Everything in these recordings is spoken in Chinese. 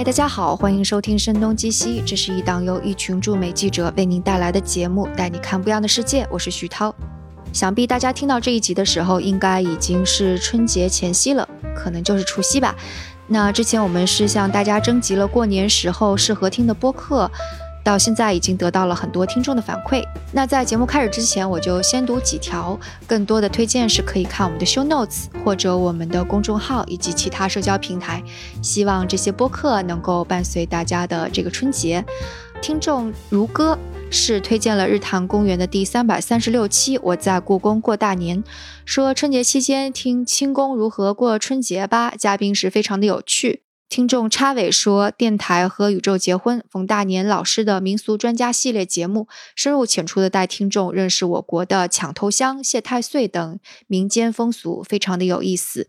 嗨，大家好，欢迎收听《声东击西》，这是一档由一群驻美记者为您带来的节目，带你看不一样的世界。我是徐涛。想必大家听到这一集的时候，应该已经是春节前夕了，可能就是除夕吧。那之前我们是向大家征集了过年时候适合听的播客。到现在已经得到了很多听众的反馈。那在节目开始之前，我就先读几条，更多的推荐是可以看我们的 show notes 或者我们的公众号以及其他社交平台。希望这些播客能够伴随大家的这个春节。听众如歌是推荐了日坛公园的第三百三十六期，我在故宫过大年，说春节期间听清宫如何过春节吧，嘉宾是非常的有趣。听众插尾说：“电台和宇宙结婚，冯大年老师的民俗专家系列节目，深入浅出的带听众认识我国的抢头香、谢太岁等民间风俗，非常的有意思。”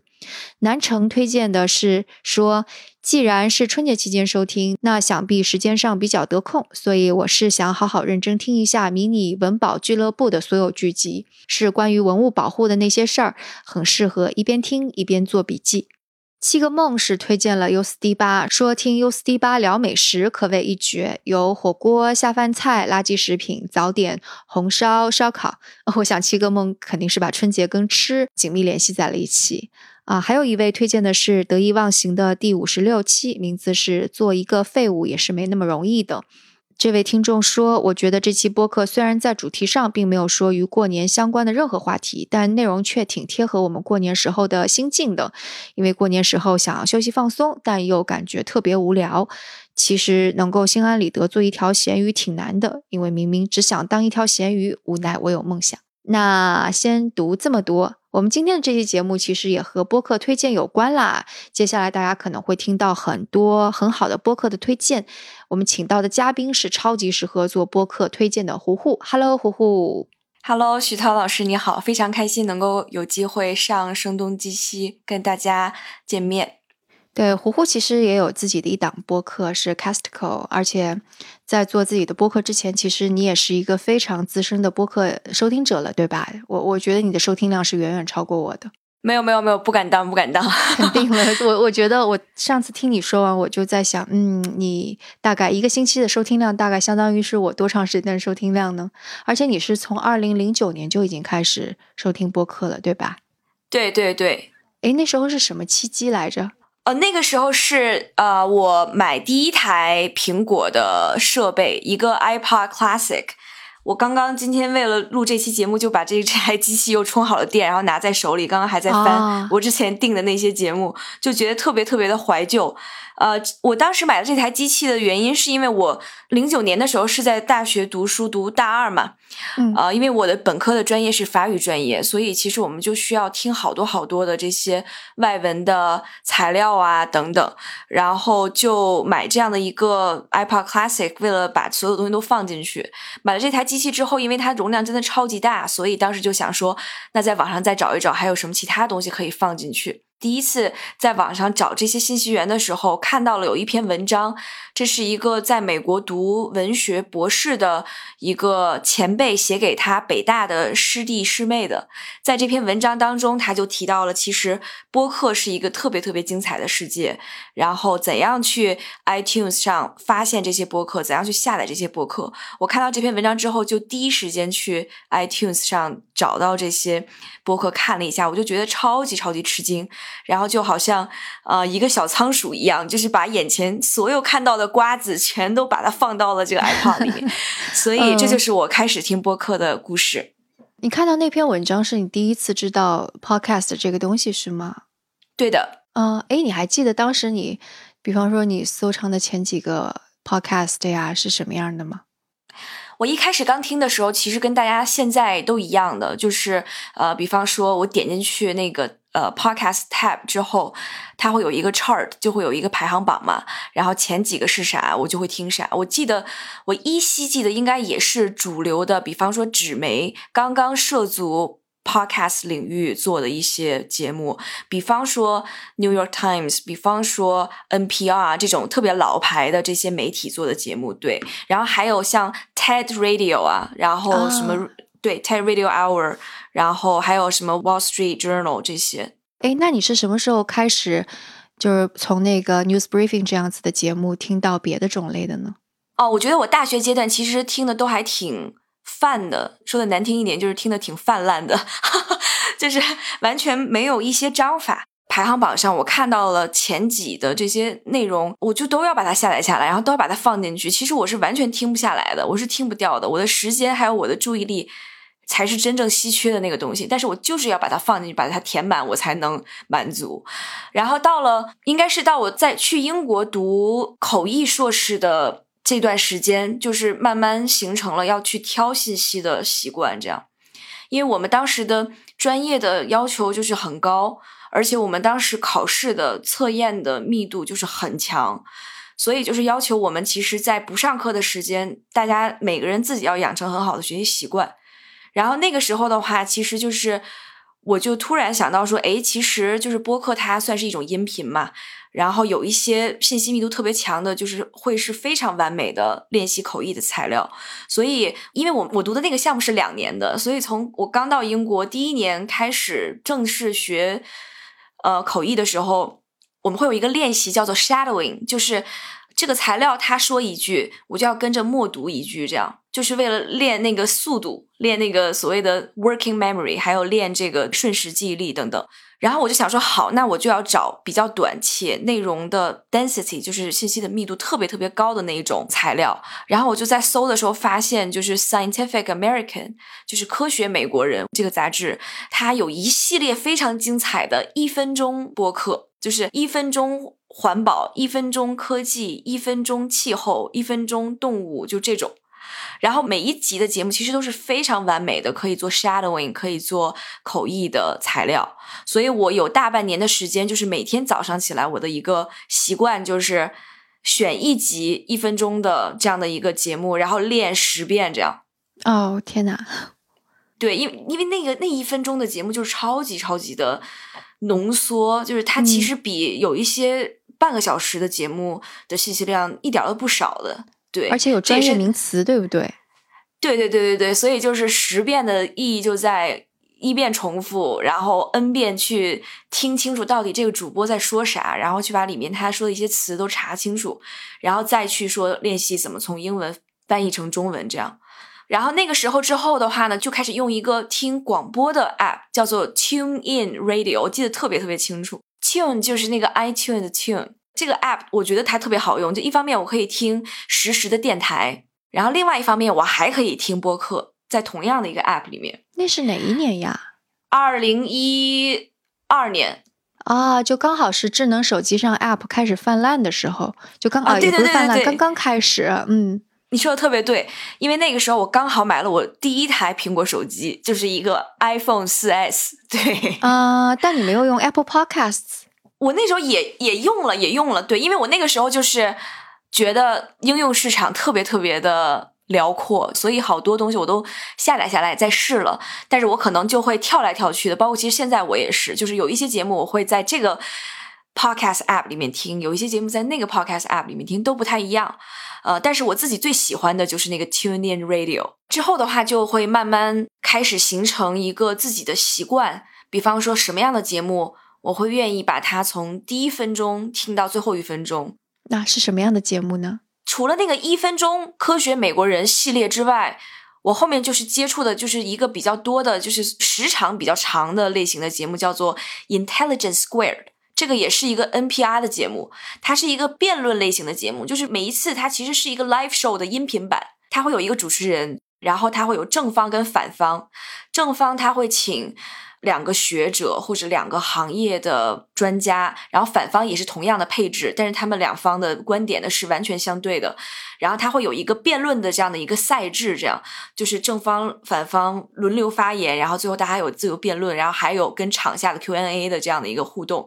南城推荐的是说：“既然是春节期间收听，那想必时间上比较得空，所以我是想好好认真听一下迷你文保俱乐部的所有剧集，是关于文物保护的那些事儿，很适合一边听一边做笔记。”七个梦是推荐了 U 四 D 八，说听 U 四 D 八聊美食可谓一绝，有火锅、下饭菜、垃圾食品、早点、红烧、烧烤。我想七个梦肯定是把春节跟吃紧密联系在了一起啊。还有一位推荐的是得意忘形的第五十六期，名字是做一个废物也是没那么容易的。这位听众说：“我觉得这期播客虽然在主题上并没有说与过年相关的任何话题，但内容却挺贴合我们过年时候的心境的。因为过年时候想要休息放松，但又感觉特别无聊。其实能够心安理得做一条咸鱼挺难的，因为明明只想当一条咸鱼，无奈我有梦想。那先读这么多。”我们今天的这期节目其实也和播客推荐有关啦。接下来大家可能会听到很多很好的播客的推荐。我们请到的嘉宾是超级适合做播客推荐的胡胡。Hello，胡胡。Hello，徐涛老师你好，非常开心能够有机会上声东击西跟大家见面。对，胡胡其实也有自己的一档播客，是 Castco，而且在做自己的播客之前，其实你也是一个非常资深的播客收听者了，对吧？我我觉得你的收听量是远远超过我的。没有没有没有，不敢当不敢当，肯定了。我我觉得我上次听你说完，我就在想，嗯，你大概一个星期的收听量，大概相当于是我多长时间的收听量呢？而且你是从二零零九年就已经开始收听播客了，对吧？对对对。诶，那时候是什么契机来着？呃，那个时候是呃，我买第一台苹果的设备，一个 iPod Classic。我刚刚今天为了录这期节目，就把这这台机器又充好了电，然后拿在手里，刚刚还在翻我之前订的那些节目，就觉得特别特别的怀旧。呃，我当时买了这台机器的原因，是因为我零九年的时候是在大学读书，读大二嘛。嗯。呃，因为我的本科的专业是法语专业，所以其实我们就需要听好多好多的这些外文的材料啊等等，然后就买这样的一个 iPod Classic，为了把所有东西都放进去。买了这台机器之后，因为它容量真的超级大，所以当时就想说，那在网上再找一找，还有什么其他东西可以放进去。第一次在网上找这些信息源的时候，看到了有一篇文章。这是一个在美国读文学博士的一个前辈写给他北大的师弟师妹的。在这篇文章当中，他就提到了，其实播客是一个特别特别精彩的世界。然后怎样去 iTunes 上发现这些播客，怎样去下载这些播客。我看到这篇文章之后，就第一时间去 iTunes 上找到这些播客看了一下，我就觉得超级超级吃惊。然后就好像呃一个小仓鼠一样，就是把眼前所有看到的。瓜子全都把它放到了这个 iPod 里面，所以这就是我开始听播客的故事。你看到那篇文章是你第一次知道 Podcast 这个东西是吗？对的。嗯，哎，你还记得当时你，比方说你搜藏的前几个 Podcast 呀是什么样的吗？我一开始刚听的时候，其实跟大家现在都一样的，就是呃，比方说我点进去那个。呃，Podcast tab 之后，它会有一个 chart，就会有一个排行榜嘛。然后前几个是啥，我就会听啥。我记得我依稀记得，应该也是主流的，比方说纸媒刚刚涉足 Podcast 领域做的一些节目，比方说 New York Times，比方说 NPR 这种特别老牌的这些媒体做的节目。对，然后还有像 TED Radio 啊，然后什么对 TED Radio Hour。然后还有什么 Wall Street Journal 这些？哎，那你是什么时候开始就是从那个 News Briefing 这样子的节目听到别的种类的呢？哦，我觉得我大学阶段其实听的都还挺泛的，说的难听一点就是听的挺泛滥的，就是完全没有一些章法。排行榜上我看到了前几的这些内容，我就都要把它下载下来，然后都要把它放进去。其实我是完全听不下来的，我是听不掉的。我的时间还有我的注意力才是真正稀缺的那个东西，但是我就是要把它放进去，把它填满，我才能满足。然后到了，应该是到我在去英国读口译硕士的这段时间，就是慢慢形成了要去挑信息的习惯。这样，因为我们当时的专业的要求就是很高。而且我们当时考试的测验的密度就是很强，所以就是要求我们，其实，在不上课的时间，大家每个人自己要养成很好的学习习惯。然后那个时候的话，其实就是，我就突然想到说，哎，其实就是播客它算是一种音频嘛，然后有一些信息密度特别强的，就是会是非常完美的练习口译的材料。所以，因为我我读的那个项目是两年的，所以从我刚到英国第一年开始正式学。呃，口译的时候，我们会有一个练习叫做 shadowing，就是这个材料他说一句，我就要跟着默读一句，这样就是为了练那个速度，练那个所谓的 working memory，还有练这个瞬时记忆力等等。然后我就想说，好，那我就要找比较短且内容的 density，就是信息的密度特别特别高的那一种材料。然后我就在搜的时候发现，就是 Scientific American，就是科学美国人这个杂志，它有一系列非常精彩的一分钟播客，就是一分钟环保、一分钟科技、一分钟气候、一分钟动物，就这种。然后每一集的节目其实都是非常完美的，可以做 shadowing，可以做口译的材料。所以我有大半年的时间，就是每天早上起来，我的一个习惯就是选一集一分钟的这样的一个节目，然后练十遍这样。哦天哪！对，因为因为那个那一分钟的节目就是超级超级的浓缩，就是它其实比有一些半个小时的节目的信息量一点都不少的。对，而且有专业名词，对不对？对对对对对，所以就是十遍的意义就在一遍重复，然后 n 遍去听清楚到底这个主播在说啥，然后去把里面他说的一些词都查清楚，然后再去说练习怎么从英文翻译成中文这样。然后那个时候之后的话呢，就开始用一个听广播的 app，叫做 Tune In Radio，我记得特别特别清楚。Tune 就是那个 iTunes 的 Tune。这个 app 我觉得它特别好用，就一方面我可以听实时的电台，然后另外一方面我还可以听播客，在同样的一个 app 里面。那是哪一年呀？二零一二年啊，就刚好是智能手机上 app 开始泛滥的时候，就刚好也不是泛滥，刚刚开始。嗯，你说的特别对，因为那个时候我刚好买了我第一台苹果手机，就是一个 iPhone 四 S。对啊，但你没有用 Apple Podcasts。我那时候也也用了，也用了，对，因为我那个时候就是觉得应用市场特别特别的辽阔，所以好多东西我都下载下来再试了。但是我可能就会跳来跳去的，包括其实现在我也是，就是有一些节目我会在这个 podcast app 里面听，有一些节目在那个 podcast app 里面听，都不太一样。呃，但是我自己最喜欢的就是那个 Tune In Radio。之后的话，就会慢慢开始形成一个自己的习惯，比方说什么样的节目。我会愿意把它从第一分钟听到最后一分钟。那是什么样的节目呢？除了那个一分钟科学美国人系列之外，我后面就是接触的就是一个比较多的，就是时长比较长的类型的节目，叫做 Intelligence Squared。这个也是一个 NPR 的节目，它是一个辩论类型的节目，就是每一次它其实是一个 live show 的音频版，它会有一个主持人，然后它会有正方跟反方，正方他会请。两个学者或者两个行业的专家，然后反方也是同样的配置，但是他们两方的观点呢是完全相对的。然后他会有一个辩论的这样的一个赛制，这样就是正方反方轮流发言，然后最后大家有自由辩论，然后还有跟场下的 Q&A 的这样的一个互动。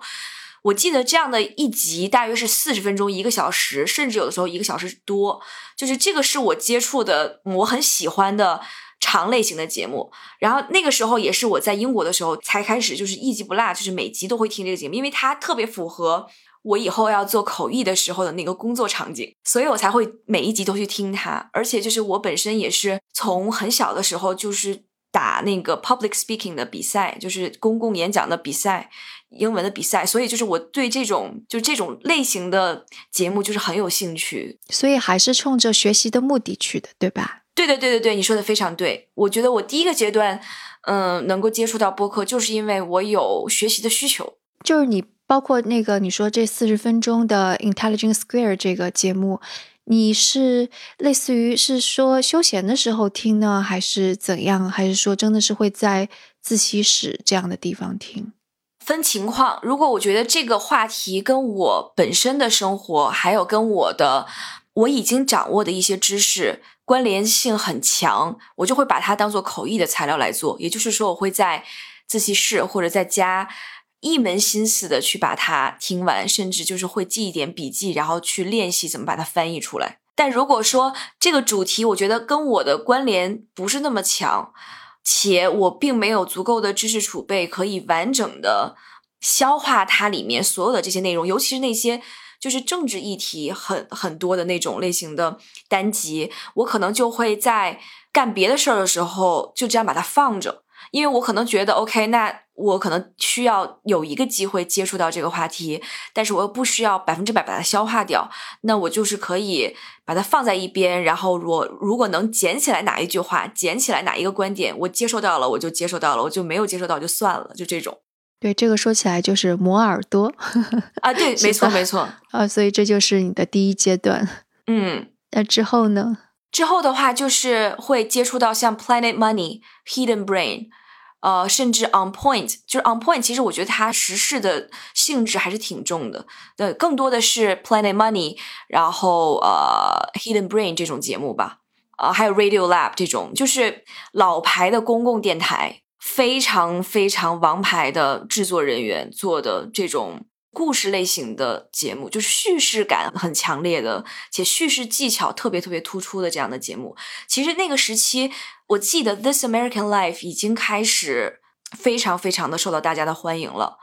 我记得这样的一集大约是四十分钟，一个小时，甚至有的时候一个小时多。就是这个是我接触的，我很喜欢的。长类型的节目，然后那个时候也是我在英国的时候才开始，就是一集不落，就是每集都会听这个节目，因为它特别符合我以后要做口译的时候的那个工作场景，所以我才会每一集都去听它。而且就是我本身也是从很小的时候就是打那个 public speaking 的比赛，就是公共演讲的比赛，英文的比赛，所以就是我对这种就这种类型的节目就是很有兴趣。所以还是冲着学习的目的去的，对吧？对对对对对，你说的非常对。我觉得我第一个阶段，嗯，能够接触到播客，就是因为我有学习的需求。就是你包括那个你说这四十分钟的 Intelligence Square 这个节目，你是类似于是说休闲的时候听呢，还是怎样？还是说真的是会在自习室这样的地方听？分情况。如果我觉得这个话题跟我本身的生活，还有跟我的我已经掌握的一些知识。关联性很强，我就会把它当做口译的材料来做。也就是说，我会在自习室或者在家一门心思的去把它听完，甚至就是会记一点笔记，然后去练习怎么把它翻译出来。但如果说这个主题我觉得跟我的关联不是那么强，且我并没有足够的知识储备可以完整的消化它里面所有的这些内容，尤其是那些。就是政治议题很很多的那种类型的单集，我可能就会在干别的事儿的时候就这样把它放着，因为我可能觉得 OK，那我可能需要有一个机会接触到这个话题，但是我又不需要百分之百把它消化掉，那我就是可以把它放在一边，然后我如果能捡起来哪一句话，捡起来哪一个观点，我接受到了，我就接受到了，我就没有接受到就算了，就这种。对这个说起来就是磨耳朵 啊，对，没错没错啊，所以这就是你的第一阶段。嗯，那之后呢？之后的话就是会接触到像 Planet Money、Hidden Brain，呃，甚至 On Point。就是 On Point，其实我觉得它时事的性质还是挺重的。对，更多的是 Planet Money，然后呃 Hidden Brain 这种节目吧，呃，还有 Radio Lab 这种，就是老牌的公共电台。非常非常王牌的制作人员做的这种故事类型的节目，就是叙事感很强烈的，且叙事技巧特别特别突出的这样的节目。其实那个时期，我记得《This American Life》已经开始非常非常的受到大家的欢迎了。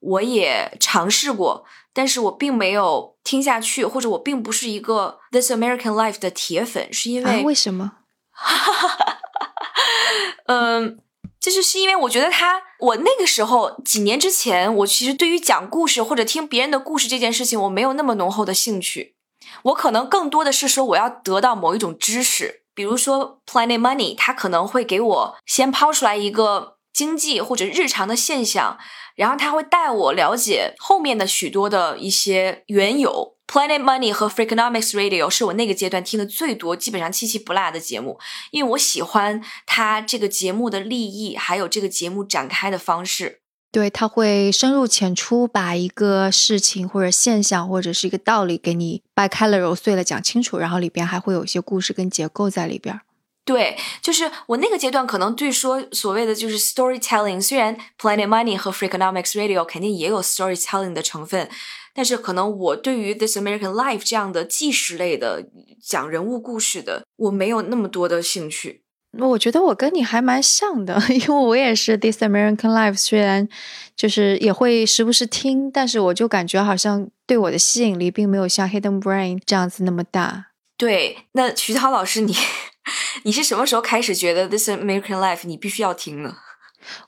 我也尝试过，但是我并没有听下去，或者我并不是一个《This American Life》的铁粉，是因为为什么？嗯。就是是因为我觉得他，我那个时候几年之前，我其实对于讲故事或者听别人的故事这件事情，我没有那么浓厚的兴趣。我可能更多的是说，我要得到某一种知识，比如说 Planet Money，它可能会给我先抛出来一个经济或者日常的现象，然后他会带我了解后面的许多的一些缘由。Planet Money 和 Freakonomics Radio 是我那个阶段听的最多，基本上七七不落的节目，因为我喜欢它这个节目的立意，还有这个节目展开的方式。对，它会深入浅出，把一个事情或者现象或者是一个道理给你掰开了揉碎了讲清楚，然后里边还会有一些故事跟结构在里边。对，就是我那个阶段可能对说所谓的就是 storytelling，虽然 Planet Money 和 Freakonomics Radio 肯定也有 storytelling 的成分。但是可能我对于《This American Life》这样的纪实类的讲人物故事的，我没有那么多的兴趣。我觉得我跟你还蛮像的，因为我也是《This American Life》，虽然就是也会时不时听，但是我就感觉好像对我的吸引力并没有像《Hidden Brain》这样子那么大。对，那徐涛老师，你 你是什么时候开始觉得《This American Life》你必须要听呢？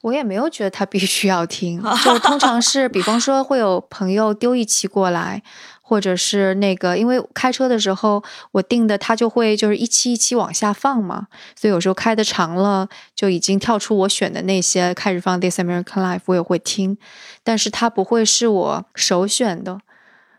我也没有觉得他必须要听，就通常是，比方说会有朋友丢一期过来，或者是那个，因为开车的时候我定的，他就会就是一期一期往下放嘛，所以有时候开的长了，就已经跳出我选的那些，开始放《This American Life》，我也会听，但是它不会是我首选的。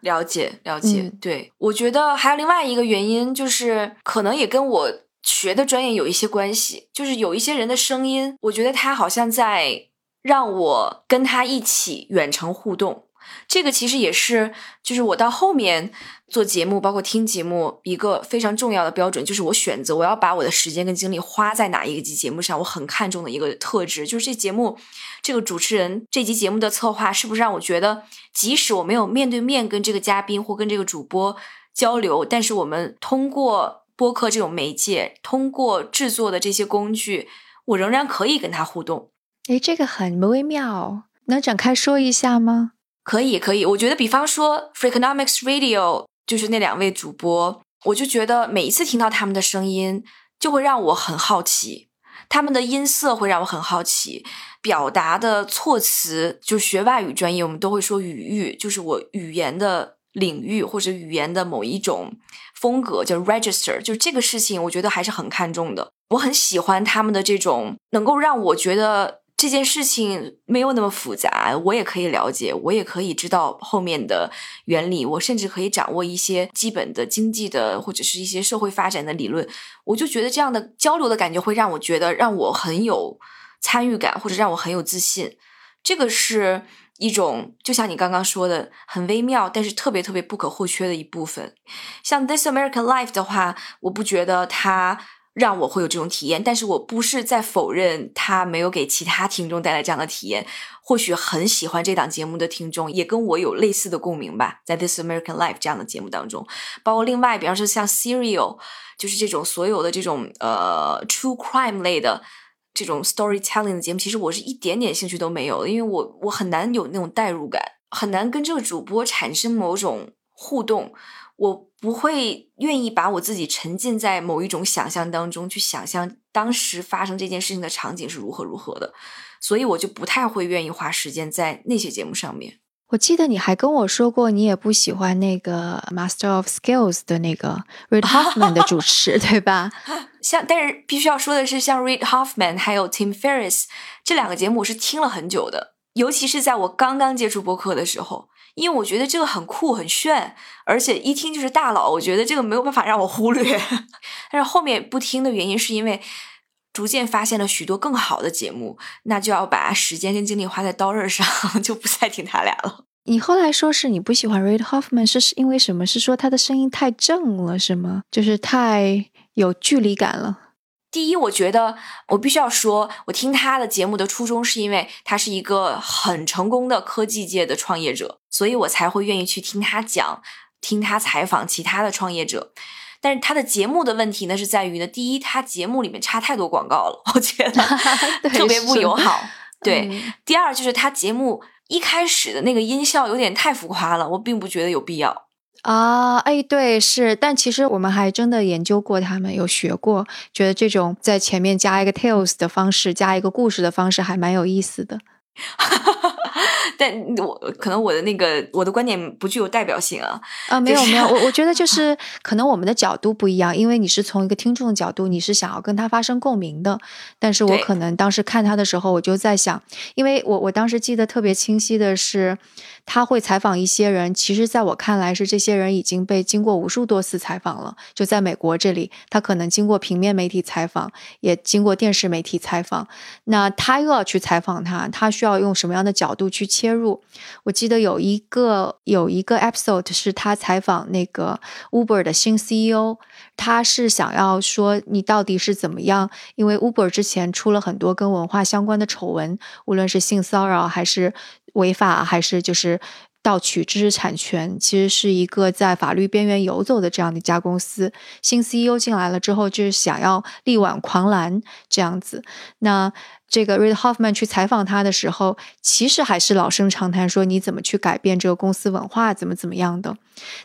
了解，了解，对我觉得还有另外一个原因，就是可能也跟我。学的专业有一些关系，就是有一些人的声音，我觉得他好像在让我跟他一起远程互动。这个其实也是，就是我到后面做节目，包括听节目，一个非常重要的标准，就是我选择我要把我的时间跟精力花在哪一个集节目上，我很看重的一个特质，就是这节目这个主持人这集节目的策划是不是让我觉得，即使我没有面对面跟这个嘉宾或跟这个主播交流，但是我们通过。播客这种媒介，通过制作的这些工具，我仍然可以跟他互动。诶，这个很微妙，能展开说一下吗？可以，可以。我觉得，比方说 Freakonomics Radio，就是那两位主播，我就觉得每一次听到他们的声音，就会让我很好奇，他们的音色会让我很好奇，表达的措辞，就学外语专业，我们都会说语域，就是我语言的领域或者语言的某一种风格，叫 register，就这个事情，我觉得还是很看重的。我很喜欢他们的这种，能够让我觉得。这件事情没有那么复杂，我也可以了解，我也可以知道后面的原理，我甚至可以掌握一些基本的经济的或者是一些社会发展的理论。我就觉得这样的交流的感觉会让我觉得让我很有参与感，或者让我很有自信。这个是一种就像你刚刚说的很微妙，但是特别特别不可或缺的一部分。像 This American Life 的话，我不觉得它。让我会有这种体验，但是我不是在否认它没有给其他听众带来这样的体验。或许很喜欢这档节目的听众也跟我有类似的共鸣吧，在《This American Life》这样的节目当中，包括另外，比方说像《Serial》，就是这种所有的这种呃 True Crime 类的这种 Storytelling 的节目，其实我是一点点兴趣都没有的，因为我我很难有那种代入感，很难跟这个主播产生某种互动。我不会愿意把我自己沉浸在某一种想象当中，去想象当时发生这件事情的场景是如何如何的，所以我就不太会愿意花时间在那些节目上面。我记得你还跟我说过，你也不喜欢那个《Master of Skills》的那个 Reid Hoffman 的主持，对吧？像，但是必须要说的是，像 Reid Hoffman 还有 Tim Ferriss 这两个节目，我是听了很久的，尤其是在我刚刚接触播客的时候。因为我觉得这个很酷很炫，而且一听就是大佬，我觉得这个没有办法让我忽略。但是后面不听的原因，是因为逐渐发现了许多更好的节目，那就要把时间跟精力花在刀刃上，就不再听他俩了。你后来说是你不喜欢 Reid Hoffman，是因为什么？是说他的声音太正了，是吗？就是太有距离感了。第一，我觉得我必须要说，我听他的节目的初衷是因为他是一个很成功的科技界的创业者，所以我才会愿意去听他讲，听他采访其他的创业者。但是他的节目的问题呢，是在于呢，第一，他节目里面插太多广告了，我觉得 特别不友好。对，第二就是他节目一开始的那个音效有点太浮夸了，我并不觉得有必要。啊，哎，对，是，但其实我们还真的研究过，他们有学过，觉得这种在前面加一个 tales 的方式，加一个故事的方式，还蛮有意思的。但我可能我的那个我的观点不具有代表性啊啊没有没有我我觉得就 是可能我们的角度不一样，因为你是从一个听众的角度，你是想要跟他发生共鸣的。但是我可能当时看他的时候，我就在想，因为我我当时记得特别清晰的是，他会采访一些人，其实在我看来是这些人已经被经过无数多次采访了。就在美国这里，他可能经过平面媒体采访，也经过电视媒体采访，那他又要去采访他，他需要用什么样的角度去切入？我记得有一个有一个 episode 是他采访那个 Uber 的新 CEO，他是想要说你到底是怎么样？因为 Uber 之前出了很多跟文化相关的丑闻，无论是性骚扰还是违法，还是就是盗取知识产权，其实是一个在法律边缘游走的这样的一家公司。新 CEO 进来了之后，就是想要力挽狂澜这样子。那这个 Reid Hoffman 去采访他的时候，其实还是老生常谈，说你怎么去改变这个公司文化，怎么怎么样的。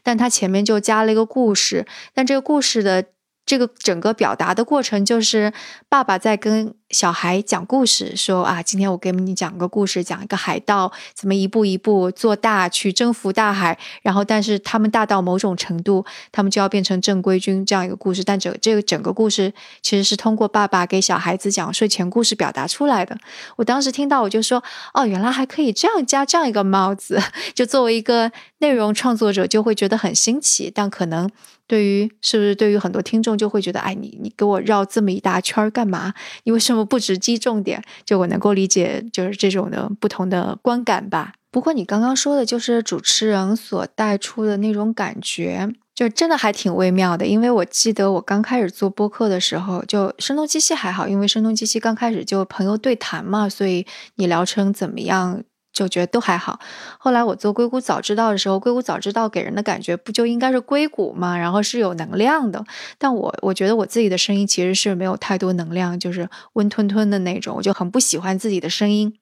但他前面就加了一个故事，但这个故事的。这个整个表达的过程就是爸爸在跟小孩讲故事，说啊，今天我给你讲个故事，讲一个海盗怎么一步一步做大，去征服大海，然后但是他们大到某种程度，他们就要变成正规军这样一个故事。但整这个整个故事其实是通过爸爸给小孩子讲睡前故事表达出来的。我当时听到我就说，哦，原来还可以这样加这样一个帽子，就作为一个内容创作者就会觉得很新奇，但可能。对于是不是对于很多听众就会觉得，哎，你你给我绕这么一大圈干嘛？你为什么不直击重点？就我能够理解，就是这种的不同的观感吧。不过你刚刚说的，就是主持人所带出的那种感觉，就真的还挺微妙的。因为我记得我刚开始做播客的时候，就声东击西还好，因为声东击西刚开始就朋友对谈嘛，所以你聊成怎么样？就觉得都还好。后来我做硅谷早知道的时候，硅谷早知道给人的感觉不就应该是硅谷吗？然后是有能量的。但我我觉得我自己的声音其实是没有太多能量，就是温吞吞的那种。我就很不喜欢自己的声音。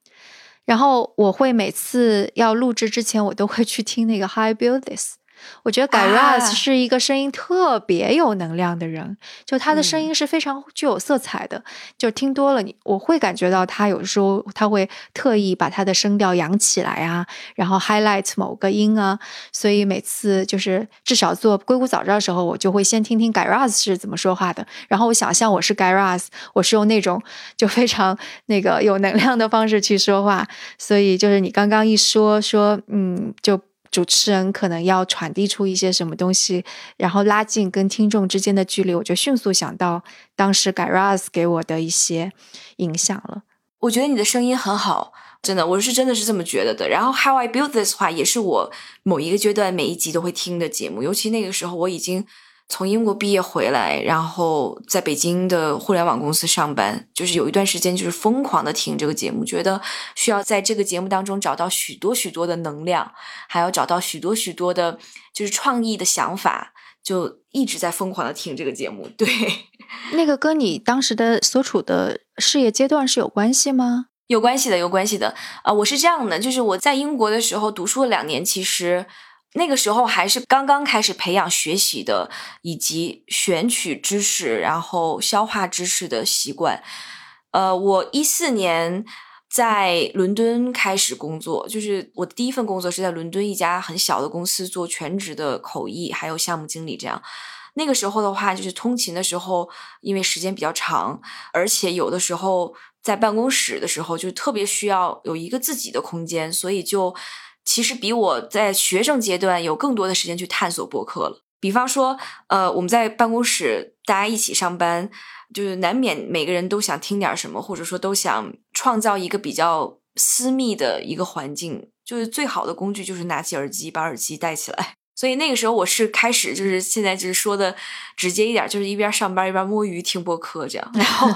然后我会每次要录制之前，我都会去听那个 High Build This。我觉得 Guy Raz 是一个声音特别有能量的人，就他的声音是非常具有色彩的。就听多了，你我会感觉到他有时候他会特意把他的声调扬起来啊，然后 highlight 某个音啊。所以每次就是至少做硅谷早知道的时候，我就会先听听 Guy Raz 是怎么说话的，然后我想象我是 Guy Raz，我是用那种就非常那个有能量的方式去说话。所以就是你刚刚一说说，嗯，就。主持人可能要传递出一些什么东西，然后拉近跟听众之间的距离，我就迅速想到当时 Garaz 给我的一些影响了。我觉得你的声音很好，真的，我是真的是这么觉得的。然后 How I Built This 话也是我某一个阶段每一集都会听的节目，尤其那个时候我已经。从英国毕业回来，然后在北京的互联网公司上班，就是有一段时间就是疯狂的听这个节目，觉得需要在这个节目当中找到许多许多的能量，还要找到许多许多的，就是创意的想法，就一直在疯狂的听这个节目。对，那个跟你当时的所处的事业阶段是有关系吗？有关系的，有关系的。啊，我是这样的，就是我在英国的时候读书了两年，其实。那个时候还是刚刚开始培养学习的，以及选取知识，然后消化知识的习惯。呃，我一四年在伦敦开始工作，就是我第一份工作是在伦敦一家很小的公司做全职的口译，还有项目经理。这样，那个时候的话，就是通勤的时候，因为时间比较长，而且有的时候在办公室的时候，就特别需要有一个自己的空间，所以就。其实比我在学生阶段有更多的时间去探索播客了。比方说，呃，我们在办公室大家一起上班，就是难免每个人都想听点什么，或者说都想创造一个比较私密的一个环境。就是最好的工具就是拿起耳机，把耳机戴起来。所以那个时候我是开始，就是现在就是说的直接一点，就是一边上班一边摸鱼听播客这样。然后，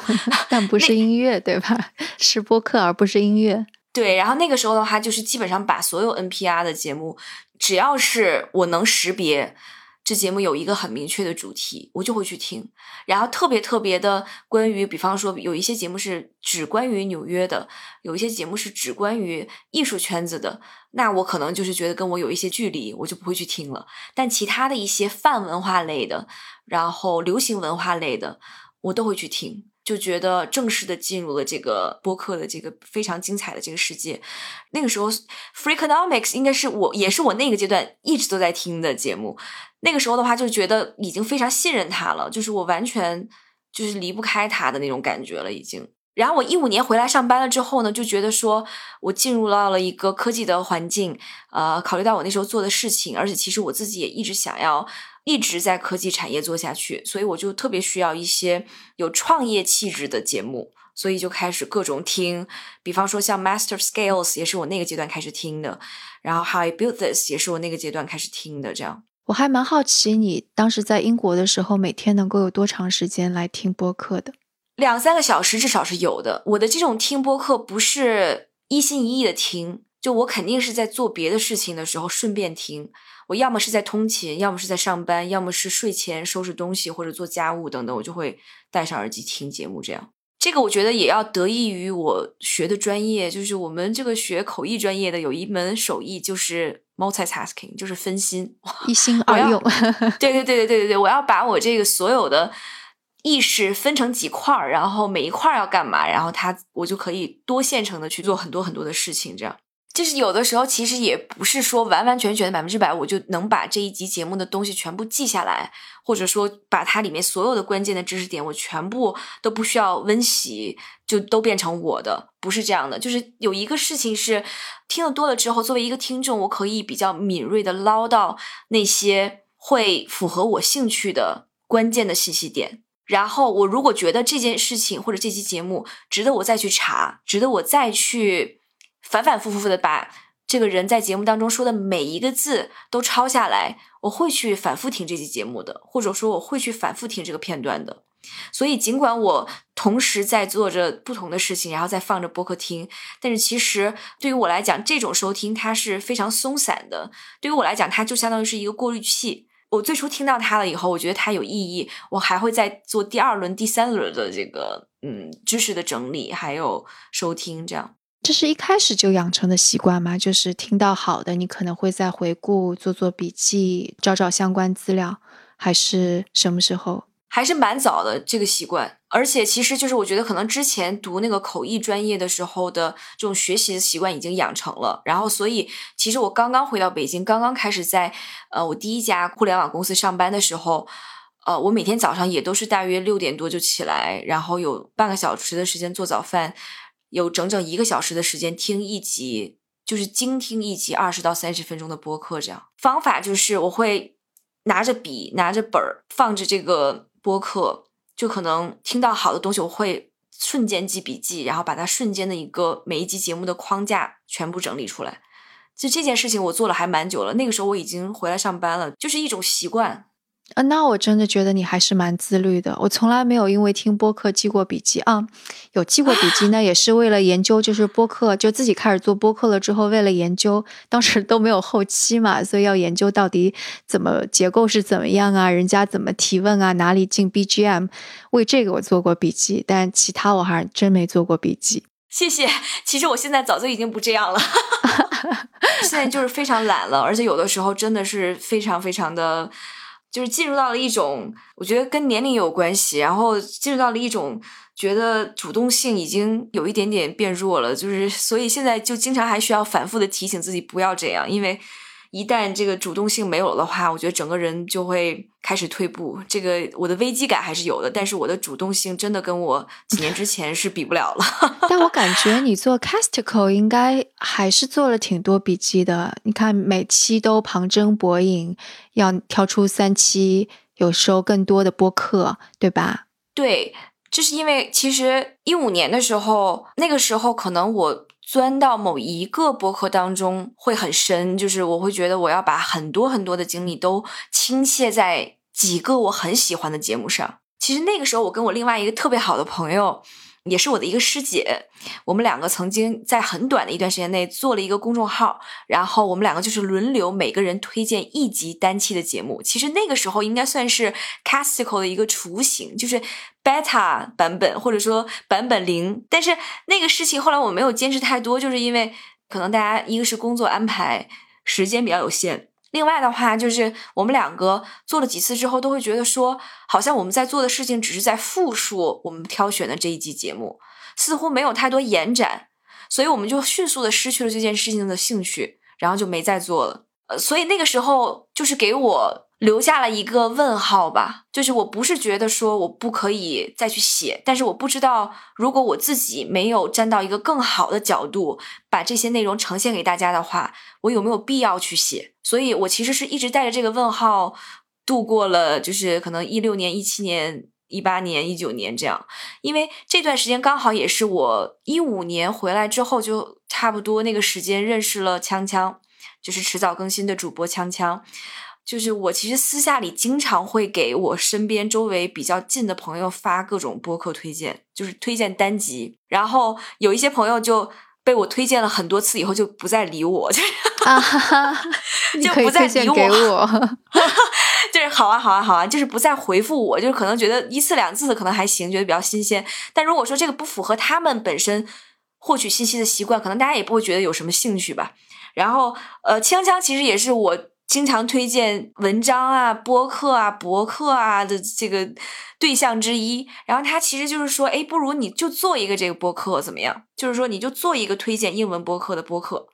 但不是音乐对吧？是播客而不是音乐。对，然后那个时候的话，就是基本上把所有 NPR 的节目，只要是我能识别，这节目有一个很明确的主题，我就会去听。然后特别特别的，关于比方说有一些节目是只关于纽约的，有一些节目是只关于艺术圈子的，那我可能就是觉得跟我有一些距离，我就不会去听了。但其他的一些泛文化类的，然后流行文化类的，我都会去听。就觉得正式的进入了这个播客的这个非常精彩的这个世界。那个时候，Freakonomics 应该是我也是我那个阶段一直都在听的节目。那个时候的话，就觉得已经非常信任他了，就是我完全就是离不开他的那种感觉了，已经。然后我一五年回来上班了之后呢，就觉得说我进入到了一个科技的环境，呃，考虑到我那时候做的事情，而且其实我自己也一直想要。一直在科技产业做下去，所以我就特别需要一些有创业气质的节目，所以就开始各种听。比方说像 Master Scales 也是我那个阶段开始听的，然后 How I Built This 也是我那个阶段开始听的。这样，我还蛮好奇你当时在英国的时候，每天能够有多长时间来听播客的？两三个小时至少是有的。我的这种听播客不是一心一意的听，就我肯定是在做别的事情的时候顺便听。我要么是在通勤，要么是在上班，要么是睡前收拾东西或者做家务等等，我就会戴上耳机听节目。这样，这个我觉得也要得益于我学的专业，就是我们这个学口译专业的有一门手艺就是 multitasking，就是分心，一心二用。对对对对对对对，我要把我这个所有的意识分成几块儿，然后每一块儿要干嘛，然后它我就可以多线程的去做很多很多的事情，这样。就是有的时候，其实也不是说完完全全的百分之百，我就能把这一集节目的东西全部记下来，或者说把它里面所有的关键的知识点，我全部都不需要温习，就都变成我的，不是这样的。就是有一个事情是听得多了之后，作为一个听众，我可以比较敏锐的捞到那些会符合我兴趣的关键的信息点。然后我如果觉得这件事情或者这期节目值得我再去查，值得我再去。反反复复的把这个人在节目当中说的每一个字都抄下来，我会去反复听这期节目的，或者说我会去反复听这个片段的。所以尽管我同时在做着不同的事情，然后再放着播客听，但是其实对于我来讲，这种收听它是非常松散的。对于我来讲，它就相当于是一个过滤器。我最初听到它了以后，我觉得它有意义，我还会再做第二轮、第三轮的这个嗯知识的整理，还有收听这样。这是一开始就养成的习惯吗？就是听到好的，你可能会再回顾、做做笔记、找找相关资料，还是什么时候？还是蛮早的这个习惯。而且其实就是我觉得可能之前读那个口译专业的时候的这种学习的习惯已经养成了。然后所以其实我刚刚回到北京，刚刚开始在呃我第一家互联网公司上班的时候，呃我每天早上也都是大约六点多就起来，然后有半个小时的时间做早饭。有整整一个小时的时间听一集，就是精听一集二十到三十分钟的播客。这样方法就是我会拿着笔、拿着本儿，放着这个播客，就可能听到好的东西，我会瞬间记笔记，然后把它瞬间的一个每一集节目的框架全部整理出来。就这件事情，我做了还蛮久了。那个时候我已经回来上班了，就是一种习惯。啊，那我真的觉得你还是蛮自律的。我从来没有因为听播客记过笔记啊，有记过笔记 呢，也是为了研究，就是播客就自己开始做播客了之后，为了研究，当时都没有后期嘛，所以要研究到底怎么结构是怎么样啊，人家怎么提问啊，哪里进 BGM，为这个我做过笔记，但其他我还真没做过笔记。谢谢。其实我现在早就已经不这样了，现在就是非常懒了，而且有的时候真的是非常非常的。就是进入到了一种，我觉得跟年龄有关系，然后进入到了一种觉得主动性已经有一点点变弱了，就是所以现在就经常还需要反复的提醒自己不要这样，因为。一旦这个主动性没有了的话，我觉得整个人就会开始退步。这个我的危机感还是有的，但是我的主动性真的跟我几年之前是比不了了。但我感觉你做 Casticle 应该还是做了挺多笔记的。你看每期都旁征博引，要挑出三期，有时候更多的播客，对吧？对，就是因为其实一五年的时候，那个时候可能我。钻到某一个博客当中会很深，就是我会觉得我要把很多很多的精力都倾泻在几个我很喜欢的节目上。其实那个时候，我跟我另外一个特别好的朋友。也是我的一个师姐，我们两个曾经在很短的一段时间内做了一个公众号，然后我们两个就是轮流每个人推荐一集单期的节目。其实那个时候应该算是 Casticle 的一个雏形，就是 Beta 版本或者说版本零。但是那个事情后来我没有坚持太多，就是因为可能大家一个是工作安排时间比较有限。另外的话，就是我们两个做了几次之后，都会觉得说，好像我们在做的事情只是在复述我们挑选的这一季节目，似乎没有太多延展，所以我们就迅速的失去了这件事情的兴趣，然后就没再做了。呃，所以那个时候就是给我。留下了一个问号吧，就是我不是觉得说我不可以再去写，但是我不知道如果我自己没有站到一个更好的角度把这些内容呈现给大家的话，我有没有必要去写？所以我其实是一直带着这个问号度过了，就是可能一六年、一七年、一八年、一九年这样，因为这段时间刚好也是我一五年回来之后，就差不多那个时间认识了锵锵，就是迟早更新的主播锵锵。就是我其实私下里经常会给我身边周围比较近的朋友发各种播客推荐，就是推荐单集。然后有一些朋友就被我推荐了很多次以后就不再理我，就 是就不再理我。就是好啊好啊好啊，就是不再回复我，就是可能觉得一次两次的可能还行，觉得比较新鲜。但如果说这个不符合他们本身获取信息的习惯，可能大家也不会觉得有什么兴趣吧。然后呃，锵锵其实也是我。经常推荐文章啊、播客啊、博客啊的这个对象之一，然后他其实就是说，哎，不如你就做一个这个播客怎么样？就是说，你就做一个推荐英文播客的播客。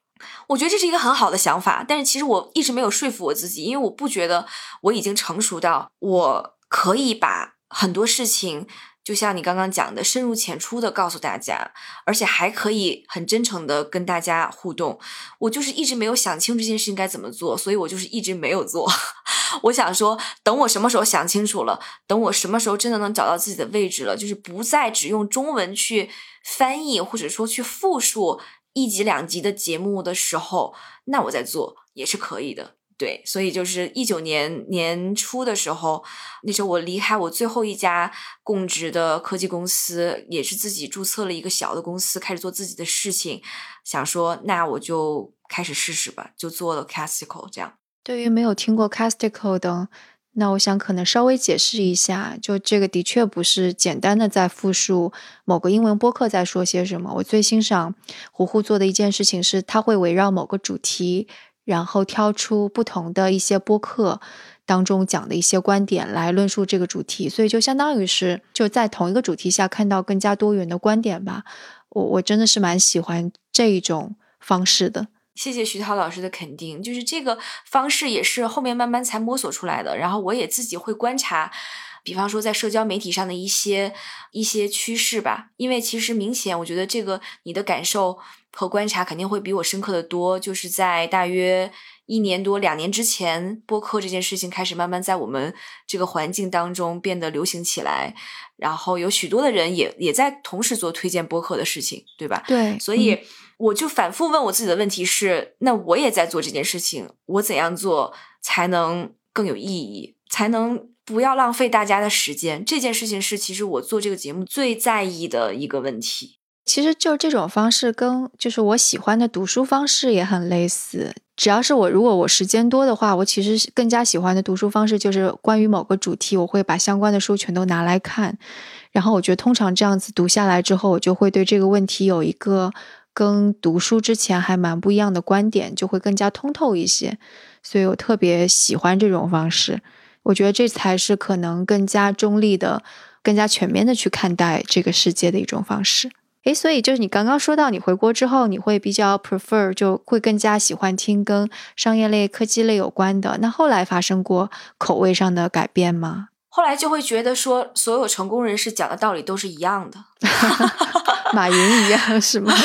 我觉得这是一个很好的想法，但是其实我一直没有说服我自己，因为我不觉得我已经成熟到我可以把很多事情。就像你刚刚讲的，深入浅出的告诉大家，而且还可以很真诚的跟大家互动。我就是一直没有想清这件事情该怎么做，所以我就是一直没有做。我想说，等我什么时候想清楚了，等我什么时候真的能找到自己的位置了，就是不再只用中文去翻译或者说去复述一集两集的节目的时候，那我再做也是可以的。对，所以就是一九年年初的时候，那时候我离开我最后一家供职的科技公司，也是自己注册了一个小的公司，开始做自己的事情，想说那我就开始试试吧，就做了 Casticle 这样。对于没有听过 Casticle 的，那我想可能稍微解释一下，就这个的确不是简单的在复述某个英文播客在说些什么。我最欣赏胡胡做的一件事情是，他会围绕某个主题，然后挑出不同的一些播客当中讲的一些观点来论述这个主题，所以就相当于是就在同一个主题下看到更加多元的观点吧。我我真的是蛮喜欢这一种方式的。谢谢徐涛老师的肯定，就是这个方式也是后面慢慢才摸索出来的。然后我也自己会观察，比方说在社交媒体上的一些一些趋势吧。因为其实明显，我觉得这个你的感受和观察肯定会比我深刻的多。就是在大约一年多、两年之前，播客这件事情开始慢慢在我们这个环境当中变得流行起来，然后有许多的人也也在同时做推荐播客的事情，对吧？对，所以。我就反复问我自己的问题是：那我也在做这件事情，我怎样做才能更有意义，才能不要浪费大家的时间？这件事情是其实我做这个节目最在意的一个问题。其实就这种方式跟就是我喜欢的读书方式也很类似。只要是我如果我时间多的话，我其实更加喜欢的读书方式就是关于某个主题，我会把相关的书全都拿来看。然后我觉得通常这样子读下来之后，我就会对这个问题有一个。跟读书之前还蛮不一样的观点，就会更加通透一些，所以我特别喜欢这种方式。我觉得这才是可能更加中立的、更加全面的去看待这个世界的一种方式。诶，所以就是你刚刚说到，你回国之后，你会比较 prefer，就会更加喜欢听跟商业类、科技类有关的。那后来发生过口味上的改变吗？后来就会觉得说，所有成功人士讲的道理都是一样的，马云一样是吗？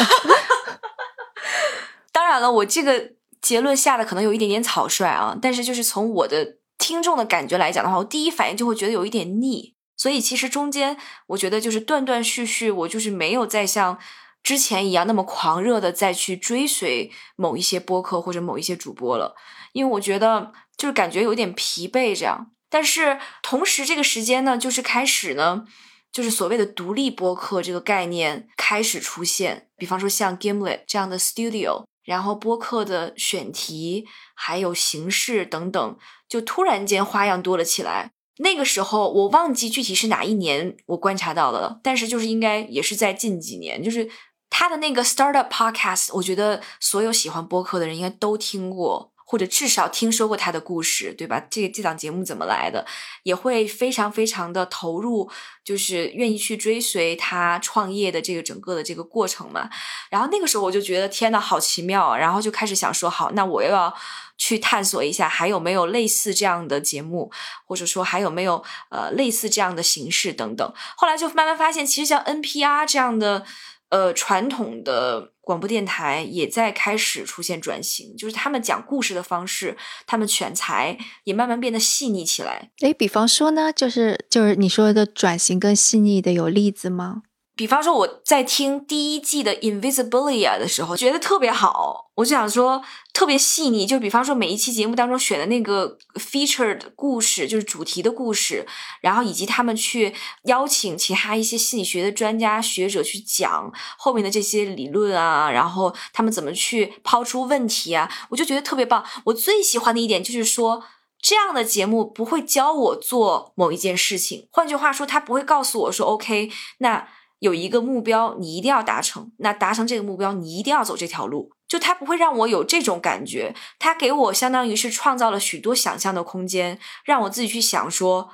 当然了，我这个结论下的可能有一点点草率啊，但是就是从我的听众的感觉来讲的话，我第一反应就会觉得有一点腻。所以其实中间我觉得就是断断续续，我就是没有再像之前一样那么狂热的再去追随某一些播客或者某一些主播了，因为我觉得就是感觉有点疲惫这样。但是同时这个时间呢，就是开始呢，就是所谓的独立播客这个概念开始出现，比方说像 Gimlet 这样的 studio。然后播客的选题还有形式等等，就突然间花样多了起来。那个时候我忘记具体是哪一年我观察到了，但是就是应该也是在近几年，就是他的那个 startup podcast，我觉得所有喜欢播客的人应该都听过。或者至少听说过他的故事，对吧？这这档节目怎么来的，也会非常非常的投入，就是愿意去追随他创业的这个整个的这个过程嘛。然后那个时候我就觉得天呐，好奇妙啊！然后就开始想说，好，那我又要去探索一下，还有没有类似这样的节目，或者说还有没有呃类似这样的形式等等。后来就慢慢发现，其实像 NPR 这样的。呃，传统的广播电台也在开始出现转型，就是他们讲故事的方式，他们选材也慢慢变得细腻起来。诶，比方说呢，就是就是你说的转型更细腻的，有例子吗？比方说，我在听第一季的 Invisibilia 的时候，觉得特别好，我就想说特别细腻。就比方说，每一期节目当中选的那个 featured 故事，就是主题的故事，然后以及他们去邀请其他一些心理学的专家学者去讲后面的这些理论啊，然后他们怎么去抛出问题啊，我就觉得特别棒。我最喜欢的一点就是说，这样的节目不会教我做某一件事情，换句话说，他不会告诉我说 OK，那。有一个目标，你一定要达成。那达成这个目标，你一定要走这条路。就他不会让我有这种感觉，他给我相当于是创造了许多想象的空间，让我自己去想说，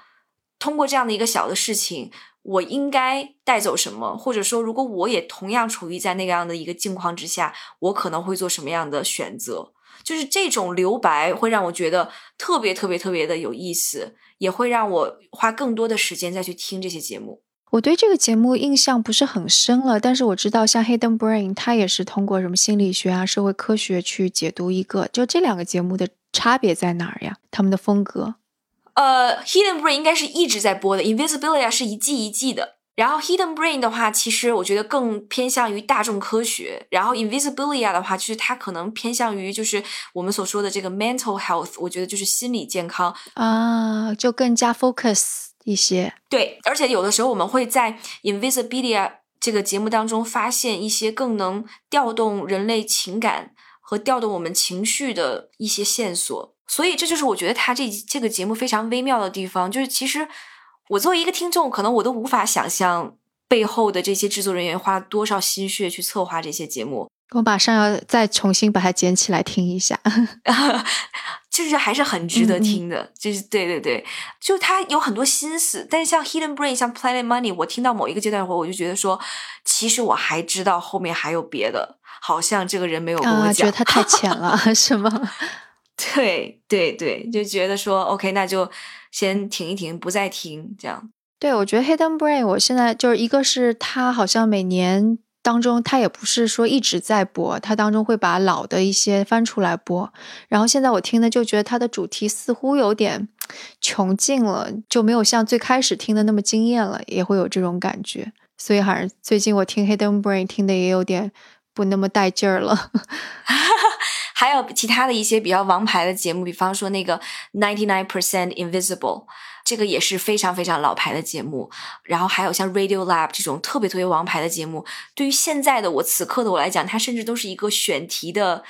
通过这样的一个小的事情，我应该带走什么，或者说，如果我也同样处于在那样的一个境况之下，我可能会做什么样的选择。就是这种留白会让我觉得特别特别特别的有意思，也会让我花更多的时间再去听这些节目。我对这个节目印象不是很深了，但是我知道像 Hidden Brain，它也是通过什么心理学啊、社会科学去解读一个。就这两个节目的差别在哪儿呀？他们的风格？呃，Hidden Brain 应该是一直在播的，Invisibilia 是一季一季的。然后 Hidden Brain 的话，其实我觉得更偏向于大众科学。然后 Invisibilia 的话，就是它可能偏向于就是我们所说的这个 mental health，我觉得就是心理健康啊，就更加 focus。一些对，而且有的时候我们会在 Invisibilia 这个节目当中发现一些更能调动人类情感和调动我们情绪的一些线索。所以这就是我觉得他这这个节目非常微妙的地方，就是其实我作为一个听众，可能我都无法想象背后的这些制作人员花了多少心血去策划这些节目。我马上要再重新把它捡起来听一下，就是还是很值得听的。就是对对对，就他有很多心思。但是像 Hidden Brain、像 Planet Money，我听到某一个阶段的话，我就觉得说，其实我还知道后面还有别的，好像这个人没有跟我讲，觉得他太浅了，是吗？对对对，就觉得说 OK，那就先停一停，不再听这样。对，我觉得 Hidden Brain，我现在就是一个是他好像每年。当中，他也不是说一直在播，他当中会把老的一些翻出来播。然后现在我听的就觉得它的主题似乎有点穷尽了，就没有像最开始听的那么惊艳了，也会有这种感觉。所以好像最近我听 Hidden Brain 听的也有点不那么带劲儿了。还有其他的一些比较王牌的节目，比方说那个 Ninety Nine Percent Invisible。这个也是非常非常老牌的节目，然后还有像 Radio Lab 这种特别特别王牌的节目，对于现在的我此刻的我来讲，它甚至都是一个选题的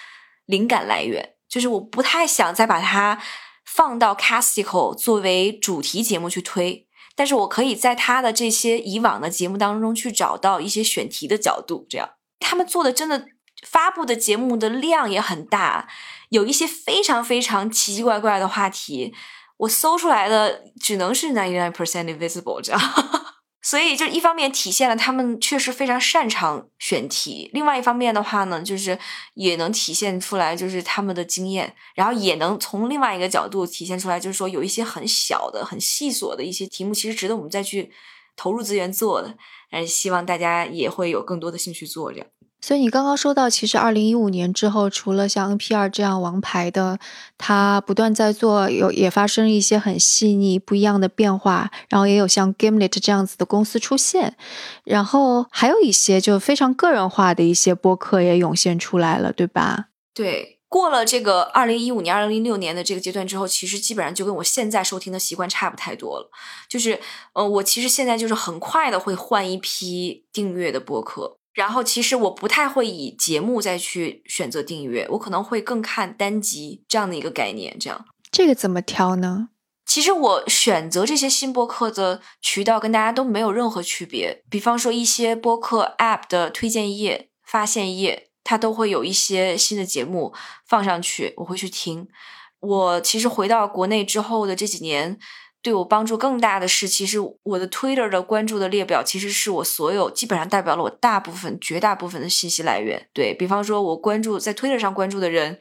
灵感来源。就是我不太想再把它放到 Casticle 作为主题节目去推，但是我可以在它的这些以往的节目当中去找到一些选题的角度。这样，他们做的真的发布的节目的量也很大，有一些非常非常奇奇怪怪的话题。我搜出来的只能是 ninety nine percent invisible 这样，所以就一方面体现了他们确实非常擅长选题，另外一方面的话呢，就是也能体现出来就是他们的经验，然后也能从另外一个角度体现出来，就是说有一些很小的、很细琐的一些题目，其实值得我们再去投入资源做的，嗯，希望大家也会有更多的兴趣做这样。所以你刚刚说到，其实二零一五年之后，除了像 NPR 这样王牌的，它不断在做，有也发生一些很细腻不一样的变化，然后也有像 Gimlet 这样子的公司出现，然后还有一些就非常个人化的一些播客也涌现出来了，对吧？对，过了这个二零一五年、二零一六年的这个阶段之后，其实基本上就跟我现在收听的习惯差不太多了，就是，呃，我其实现在就是很快的会换一批订阅的播客。然后其实我不太会以节目再去选择订阅，我可能会更看单集这样的一个概念。这样，这个怎么挑呢？其实我选择这些新播客的渠道跟大家都没有任何区别。比方说一些播客 App 的推荐页、发现页，它都会有一些新的节目放上去，我会去听。我其实回到国内之后的这几年。对我帮助更大的是，其实我的 Twitter 的关注的列表，其实是我所有基本上代表了我大部分、绝大部分的信息来源。对比方说，我关注在 Twitter 上关注的人，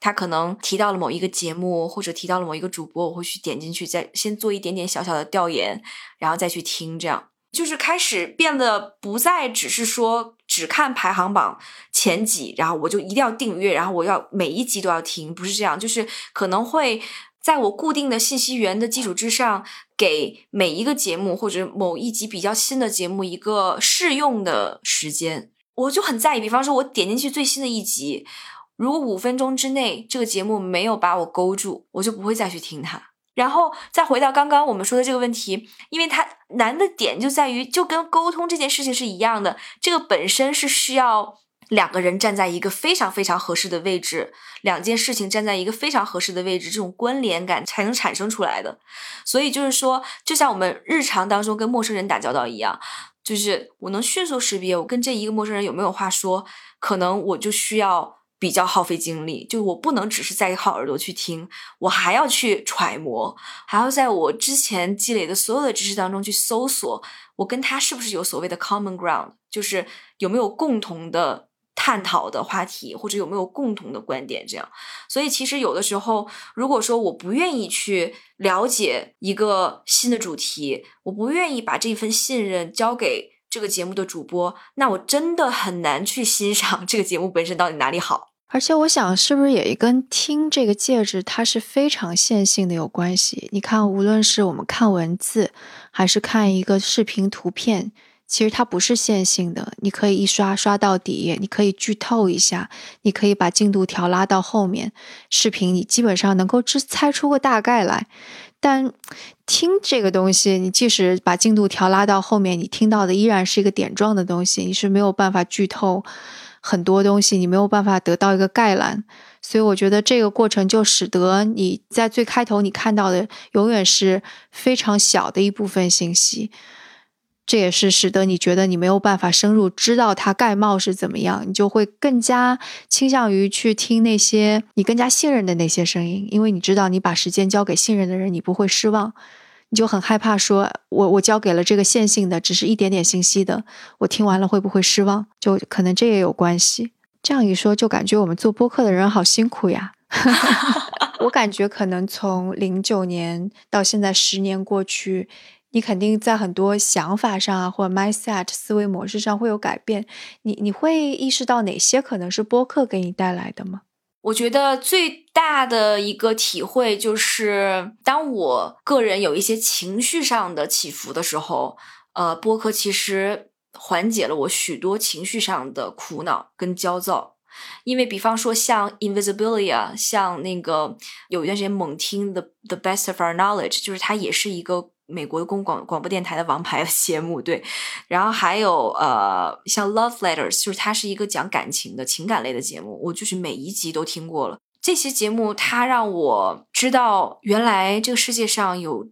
他可能提到了某一个节目，或者提到了某一个主播，我会去点进去，再先做一点点小小的调研，然后再去听。这样就是开始变得不再只是说只看排行榜前几，然后我就一定要订阅，然后我要每一集都要听，不是这样，就是可能会。在我固定的信息源的基础之上，给每一个节目或者某一集比较新的节目一个试用的时间，我就很在意。比方说，我点进去最新的一集，如果五分钟之内这个节目没有把我勾住，我就不会再去听它。然后再回到刚刚我们说的这个问题，因为它难的点就在于，就跟沟通这件事情是一样的，这个本身是需要。两个人站在一个非常非常合适的位置，两件事情站在一个非常合适的位置，这种关联感才能产生出来的。所以就是说，就像我们日常当中跟陌生人打交道一样，就是我能迅速识别我跟这一个陌生人有没有话说，可能我就需要比较耗费精力，就我不能只是在靠耳朵去听，我还要去揣摩，还要在我之前积累的所有的知识当中去搜索，我跟他是不是有所谓的 common ground，就是有没有共同的。探讨的话题，或者有没有共同的观点，这样。所以其实有的时候，如果说我不愿意去了解一个新的主题，我不愿意把这份信任交给这个节目的主播，那我真的很难去欣赏这个节目本身到底哪里好。而且我想，是不是也跟听这个介质它是非常线性的有关系？你看，无论是我们看文字，还是看一个视频图片。其实它不是线性的，你可以一刷刷到底，你可以剧透一下，你可以把进度条拉到后面。视频你基本上能够只猜出个大概来，但听这个东西，你即使把进度条拉到后面，你听到的依然是一个点状的东西，你是没有办法剧透很多东西，你没有办法得到一个概览。所以我觉得这个过程就使得你在最开头你看到的永远是非常小的一部分信息，这也是使得你觉得你没有办法深入知道它盖帽是怎么样，你就会更加倾向于去听那些你更加信任的那些声音，因为你知道你把时间交给信任的人，你不会失望。你就很害怕说，我我交给了这个线性的，只是一点点信息的，我听完了会不会失望？就可能这也有关系。这样一说，就感觉我们做播客的人好辛苦呀。我感觉可能从零九年到现在十年过去，你肯定在很多想法上啊，或者 mindset 思维模式上会有改变。你你会意识到哪些可能是播客给你带来的吗？我觉得最大的一个体会就是，当我个人有一些情绪上的起伏的时候，呃，播客其实缓解了我许多情绪上的苦恼跟焦躁。因为，比方说像 Invisibilia，像那个有一段时间猛听 The The Best of Our Knowledge，就是它也是一个。美国的公广广播电台的王牌的节目，对，然后还有呃，像 Love Letters，就是它是一个讲感情的情感类的节目，我就是每一集都听过了。这些节目它让我知道，原来这个世界上有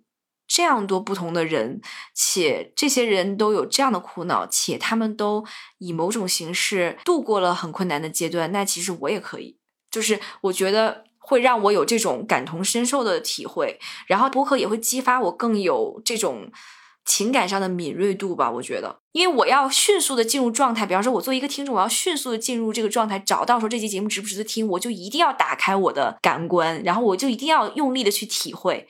这样多不同的人，且这些人都有这样的苦恼，且他们都以某种形式度过了很困难的阶段。那其实我也可以，就是我觉得。会让我有这种感同身受的体会，然后播客也会激发我更有这种情感上的敏锐度吧。我觉得，因为我要迅速的进入状态，比方说，我作为一个听众，我要迅速的进入这个状态，找到说这期节目值不值得听，我就一定要打开我的感官，然后我就一定要用力的去体会。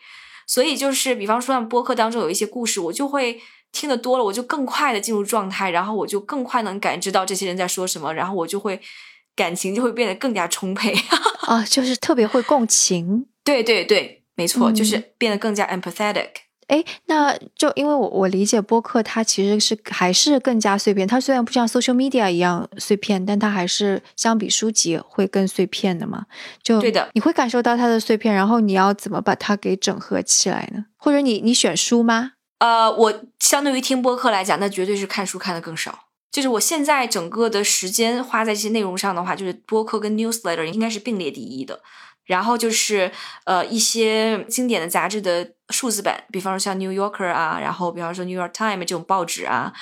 所以就是，比方说，像播客当中有一些故事，我就会听得多了，我就更快的进入状态，然后我就更快能感知到这些人在说什么，然后我就会。感情就会变得更加充沛 啊，就是特别会共情。对对对，没错，就是变得更加 empathetic。哎，那就因为我我理解播客，它其实是还是更加碎片。它虽然不像 social media 一样碎片，但它还是相比书籍会更碎片的嘛。就对的，你会感受到它的碎片，然后你要怎么把它给整合起来呢？或者你你选书吗？呃，我相对于听播客来讲，那绝对是看书看的更少。就是我现在整个的时间花在这些内容上的话，就是播客跟 newsletter 应该是并列第一的。然后就是呃一些经典的杂志的数字版，比方说像 New Yorker 啊，然后比方说 New York Times 这种报纸啊，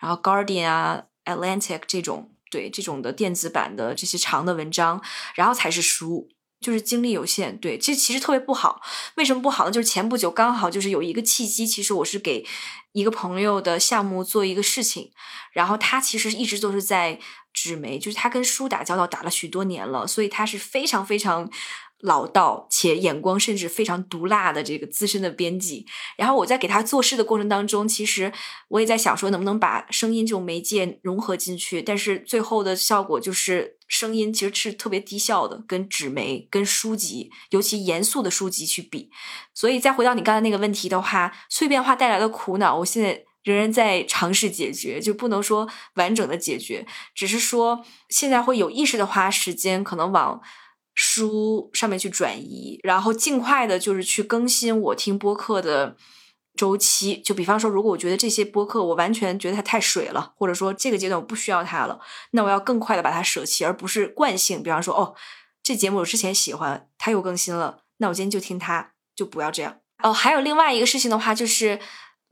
然后 Guardian 啊，Atlantic 这种对这种的电子版的这些长的文章，然后才是书。就是精力有限，对，这其实特别不好。为什么不好呢？就是前不久刚好就是有一个契机，其实我是给一个朋友的项目做一个事情，然后他其实一直都是在纸媒，就是他跟书打交道打了许多年了，所以他是非常非常。老道且眼光甚至非常毒辣的这个资深的编辑，然后我在给他做事的过程当中，其实我也在想说，能不能把声音这种媒介融合进去？但是最后的效果就是声音其实是特别低效的，跟纸媒、跟书籍，尤其严肃的书籍去比。所以再回到你刚才那个问题的话，碎片化带来的苦恼，我现在仍然在尝试解决，就不能说完整的解决，只是说现在会有意识的花时间，可能往。书上面去转移，然后尽快的就是去更新我听播客的周期。就比方说，如果我觉得这些播客我完全觉得它太水了，或者说这个阶段我不需要它了，那我要更快的把它舍弃，而不是惯性。比方说，哦，这节目我之前喜欢，它又更新了，那我今天就听它，就不要这样。哦，还有另外一个事情的话，就是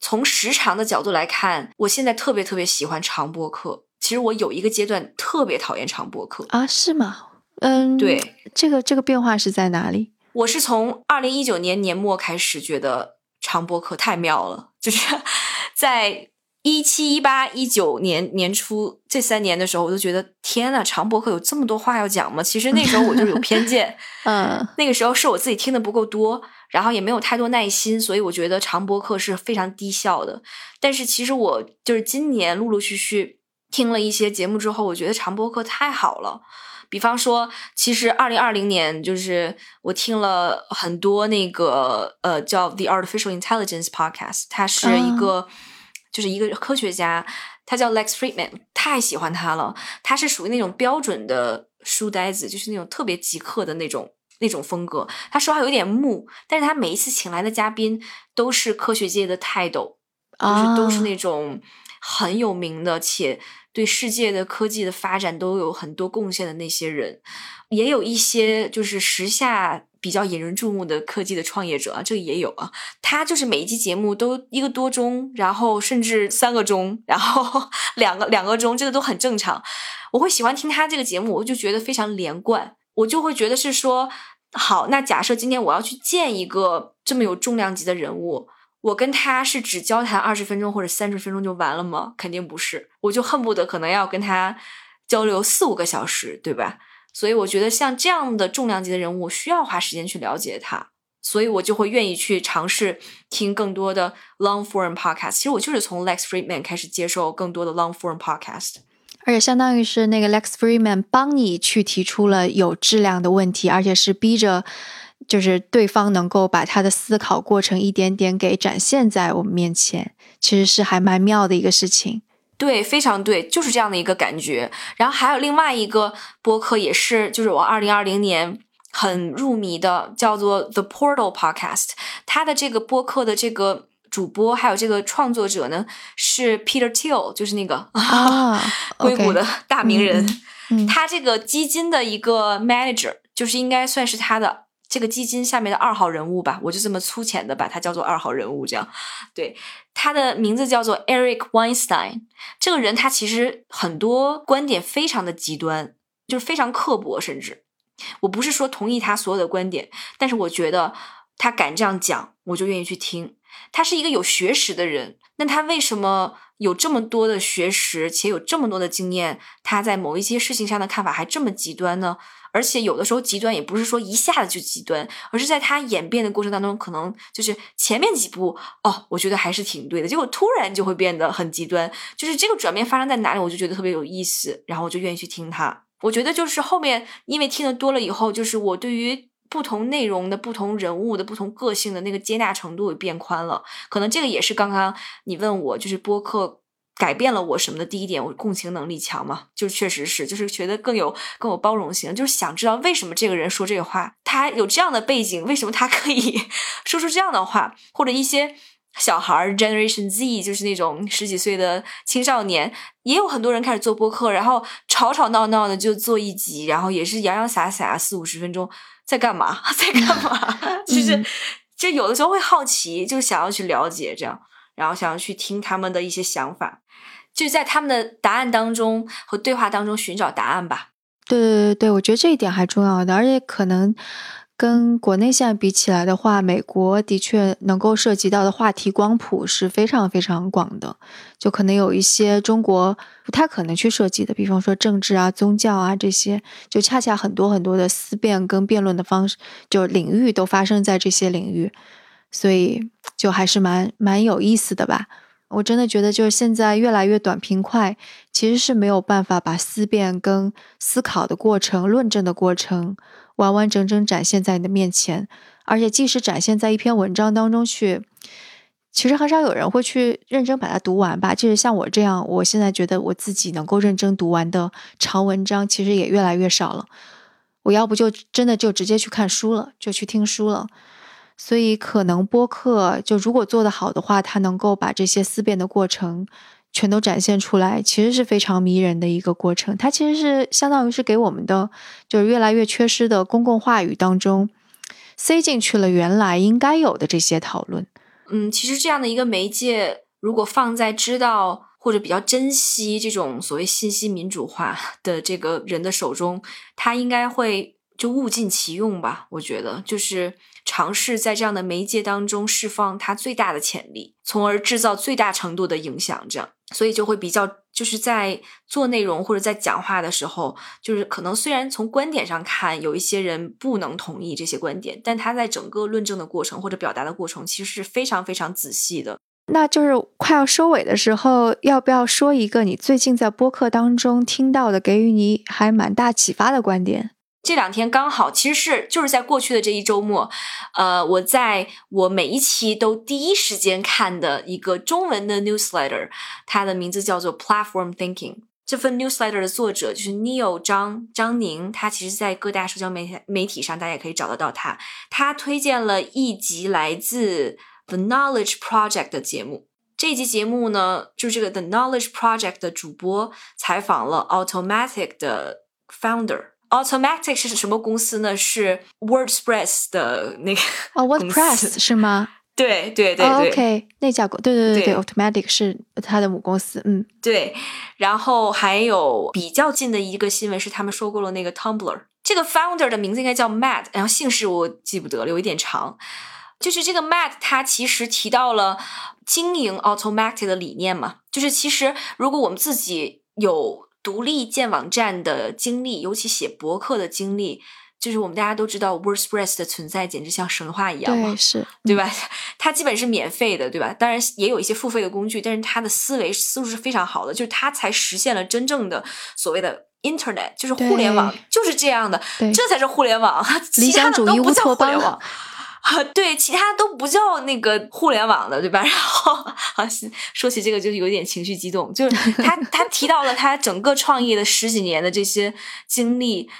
从时长的角度来看，我现在特别特别喜欢长播客。其实我有一个阶段特别讨厌长播客啊，是吗？嗯，对，这个这个变化是在哪里？我是从二零一九年年末开始觉得长播客太妙了，就是 在一七一八一九年年初这三年的时候，我都觉得天呐，长播客有这么多话要讲吗？其实那时候我就有偏见，嗯，那个时候是我自己听的不够多，然后也没有太多耐心，所以我觉得长播课是非常低效的。但是其实我就是今年陆陆续续听了一些节目之后，我觉得长播课太好了。比方说，其实二零二零年就是我听了很多那个呃叫 The Artificial Intelligence Podcast，他是一个就是一个科学家，他叫 Lex Friedman，太喜欢他了。他是属于那种标准的书呆子，就是那种特别极客的那种那种风格。他说话有点木，但是他每一次请来的嘉宾都是科学界的泰斗，就是都是那种。很有名的，且对世界的科技的发展都有很多贡献的那些人，也有一些就是时下。比较引人注目的科技的创业者，这个也有啊。他就是每一期节目都一个多钟，然后甚至三个钟，然后 两个两个钟，这个都很正常。我会喜欢听他这个节目，我就觉得非常连贯。我就会觉得是说，好，那假设今天我要去见一个这么有重量级的人物，我跟他是只交谈二十分钟或者三十分钟就完了吗？肯定不是，我就恨不得可能要跟他交流四五个小时，对吧？所以我觉得像这样的重量级的人物，需要花时间去了解他，所以我就会愿意去尝试听更多的 long form podcast。其实我就是从 Lex Friedman 开始接受更多的 long form podcast，而且相当于是那个 Lex Friedman 帮你去提出了有质量的问题，而且是逼着就是对方能够把他的思考过程一点点给展现在我们面前，其实是还蛮妙的一个事情。对，非常对，就是这样的一个感觉。然后还有另外一个播客，也是就是我二零二零年很入迷的，叫做 The Portal Podcast。他的这个播客的这个主播还有这个创作者呢，是 Peter Thiel，就是那个啊 硅谷的大名人。嗯他这个基金的一个 manager，就是应该算是他的。这个基金下面的二号人物吧，我就这么粗浅的把他叫做二号人物，这样，对，他的名字叫做 Eric Weinstein。这个人他其实很多观点非常的极端，就是非常刻薄，甚至我不是说同意他所有的观点，但是我觉得他敢这样讲，我就愿意去听。他是一个有学识的人，那他为什么有这么多的学识，且有这么多的经验，他在某一些事情上的看法还这么极端呢？而且有的时候极端也不是说一下子就极端，而是在他演变的过程当中，可能就是前面几步哦，我觉得还是挺对的，结果突然就会变得很极端。就是这个转变发生在哪里，我就觉得特别有意思，然后我就愿意去听他。我觉得就是后面因为听得多了以后，就是我对于不同内容的不同人物的不同个性的那个接纳程度也变宽了。可能这个也是刚刚你问我就是播客。改变了我什么的第一点，我共情能力强嘛，就确实是，就是觉得更有更有包容性，就是想知道为什么这个人说这个话，他有这样的背景，为什么他可以 说出这样的话，或者一些小孩儿 Generation Z，就是那种十几岁的青少年，也有很多人开始做播客，然后吵吵闹闹的就做一集，然后也是洋洋洒洒四五十分钟，在干嘛，在干嘛，就是就有的时候会好奇，就想要去了解这样。然后想要去听他们的一些想法，就是在他们的答案当中和对话当中寻找答案吧。对对对对，我觉得这一点还重要的，而且可能跟国内现在比起来的话，美国的确能够涉及到的话题光谱是非常非常广的，就可能有一些中国不太可能去涉及的，比方说政治啊、宗教啊这些，就恰恰很多很多的思辨跟辩论的方式，就领域都发生在这些领域。所以就还是蛮蛮有意思的吧。我真的觉得，就是现在越来越短平快，其实是没有办法把思辨跟思考的过程、论证的过程完完整整展现在你的面前。而且，即使展现在一篇文章当中去，其实很少有人会去认真把它读完吧。即使像我这样，我现在觉得我自己能够认真读完的长文章，其实也越来越少了。我要不就真的就直接去看书了，就去听书了。所以，可能播客就如果做得好的话，它能够把这些思辨的过程全都展现出来，其实是非常迷人的一个过程。它其实是相当于是给我们的就是越来越缺失的公共话语当中塞进去了原来应该有的这些讨论。嗯，其实这样的一个媒介，如果放在知道或者比较珍惜这种所谓信息民主化的这个人的手中，他应该会就物尽其用吧。我觉得就是。尝试在这样的媒介当中释放它最大的潜力，从而制造最大程度的影响。这样，所以就会比较，就是在做内容或者在讲话的时候，就是可能虽然从观点上看，有一些人不能同意这些观点，但他在整个论证的过程或者表达的过程，其实是非常非常仔细的。那就是快要收尾的时候，要不要说一个你最近在播客当中听到的，给予你还蛮大启发的观点？这两天刚好，其实是就是在过去的这一周末，呃，我在我每一期都第一时间看的一个中文的 newsletter，它的名字叫做 Platform Thinking。这份 newsletter 的作者就是 Neil 张张宁，他其实在各大社交媒体媒体上大家也可以找得到他。他推荐了一集来自 The Knowledge Project 的节目。这集节目呢，就是这个 The Knowledge Project 的主播采访了 Automatic 的 founder。Automatic 是什么公司呢？是 WordPress 的那个哦，WordPress 是吗？对对对哦对、，OK，那家公，对对对对对，Automatic 是它的母公司，嗯，对。然后还有比较近的一个新闻是，他们收购了那个 Tumblr。这个 founder 的名字应该叫 Matt，然后姓氏我记不得了，有一点长。就是这个 Matt，他其实提到了经营 Automatic 的理念嘛，就是其实如果我们自己有独立建网站的经历，尤其写博客的经历，就是我们大家都知道 WordPress 的存在简直像神话一样嘛对，，是，对吧？它基本是免费的，对吧？当然也有一些付费的工具，但是它的思维思路是非常好的，就是它才实现了真正的所谓的 Internet，就是互联网就是这样的，这才是互联网，理其他想主义乌的都不叫托邦互联网。啊，对，其他都不叫那个互联网的，对吧？然后，啊，说起这个就有点情绪激动，就是他 他提到了他整个创业的十几年的这些经历，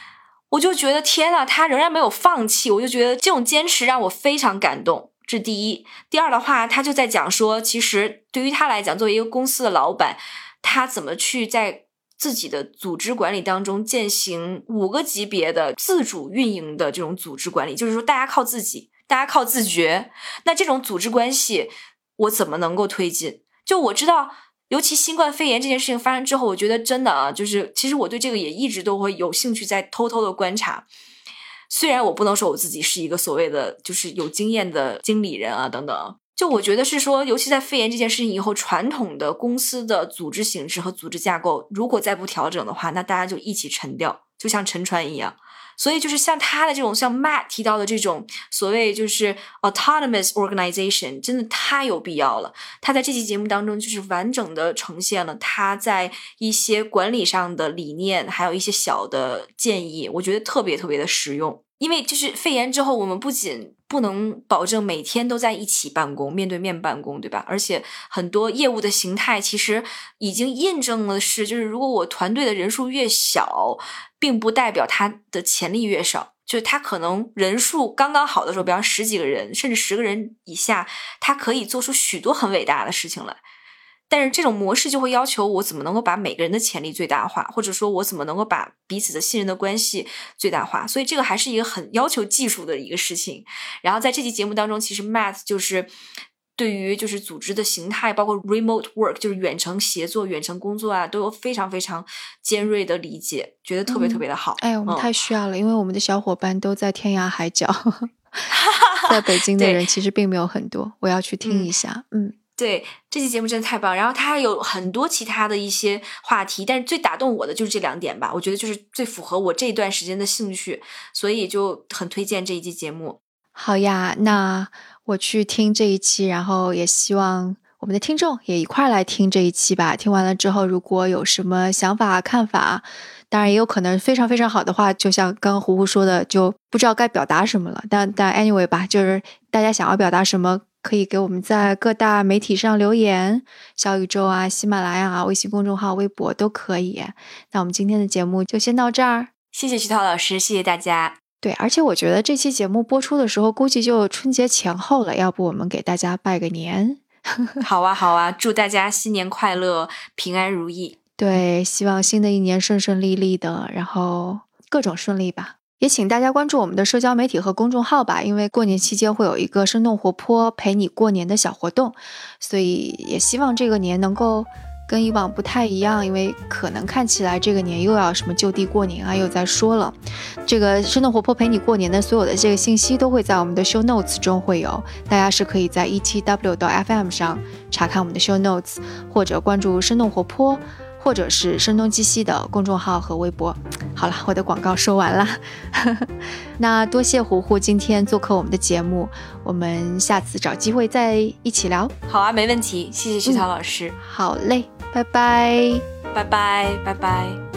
我就觉得天呐，他仍然没有放弃，我就觉得这种坚持让我非常感动。这是第一，第二的话，他就在讲说，其实对于他来讲，作为一个公司的老板，他怎么去在自己的组织管理当中践行五个级别的自主运营的这种组织管理，就是说大家靠自己，大家靠自觉。那这种组织关系，我怎么能够推进？就我知道，尤其新冠肺炎这件事情发生之后，我觉得真的啊，就是其实我对这个也一直都会有兴趣，在偷偷的观察。虽然我不能说我自己是一个所谓的就是有经验的经理人啊等等，就我觉得是说，尤其在肺炎这件事情以后，传统的公司的组织形式和组织架构，如果再不调整的话，那大家就一起沉掉，就像沉船一样。所以就是像他的这种，像 Matt 提到的这种所谓就是 autonomous organization，真的太有必要了。他在这期节目当中就是完整的呈现了他在一些管理上的理念，还有一些小的建议，我觉得特别特别的实用。因为就是肺炎之后，我们不仅不能保证每天都在一起办公、面对面办公，对吧？而且很多业务的形态其实已经印证了是，就是如果我团队的人数越小，并不代表他的潜力越少。就是他可能人数刚刚好的时候，比方十几个人，甚至十个人以下，他可以做出许多很伟大的事情来。但是这种模式就会要求我怎么能够把每个人的潜力最大化，或者说我怎么能够把彼此的信任的关系最大化。所以这个还是一个很要求技术的一个事情。然后在这期节目当中，其实 Matt 就是对于就是组织的形态，包括 remote work，就是远程协作、远程工作啊，都有非常非常尖锐的理解，觉得特别特别的好。哎，我们嗯太需要了，因为我们的小伙伴都在天涯海角，在北京的人其实并没有很多，我要去听一下，嗯对，这期节目真的太棒。然后它还有很多其他的一些话题，但是最打动我的就是这两点吧，我觉得就是最符合我这一段时间的兴趣，所以就很推荐这一期节目。好呀，那我去听这一期，然后也希望我们的听众也一块来听这一期吧。听完了之后，如果有什么想法、看法，当然也有可能非常非常好的话，就像刚刚胡胡说的，就不知道该表达什么了。但但 anyway 吧，就是大家想要表达什么，可以给我们在各大媒体上留言，小宇宙啊、喜马拉雅啊、微信公众号、微博都可以。那我们今天的节目就先到这儿。谢谢徐涛老师，谢谢大家。对，而且我觉得这期节目播出的时候，估计就春节前后了。要不我们给大家拜个年？好啊，好啊，祝大家新年快乐，平安如意。对，希望新的一年顺顺利利的，然后各种顺利吧。也请大家关注我们的社交媒体和公众号吧，因为过年期间会有一个生动活泼陪你过年的小活动，所以也希望这个年能够跟以往不太一样，因为可能看起来这个年又要什么就地过年啊，又在说了。这个生动活泼陪你过年的所有的这个信息都会在我们的 show notes 中会有，大家是可以在 etw 到 FM 上查看我们的 show notes，或者关注生动活泼。或者是声东击西的公众号和微博。好了，我的广告说完了，那多谢胡胡今天做客我们的节目，我们下次找机会再一起聊。好啊，没问题。谢谢徐涛老师，好嘞，拜拜。拜拜，拜拜。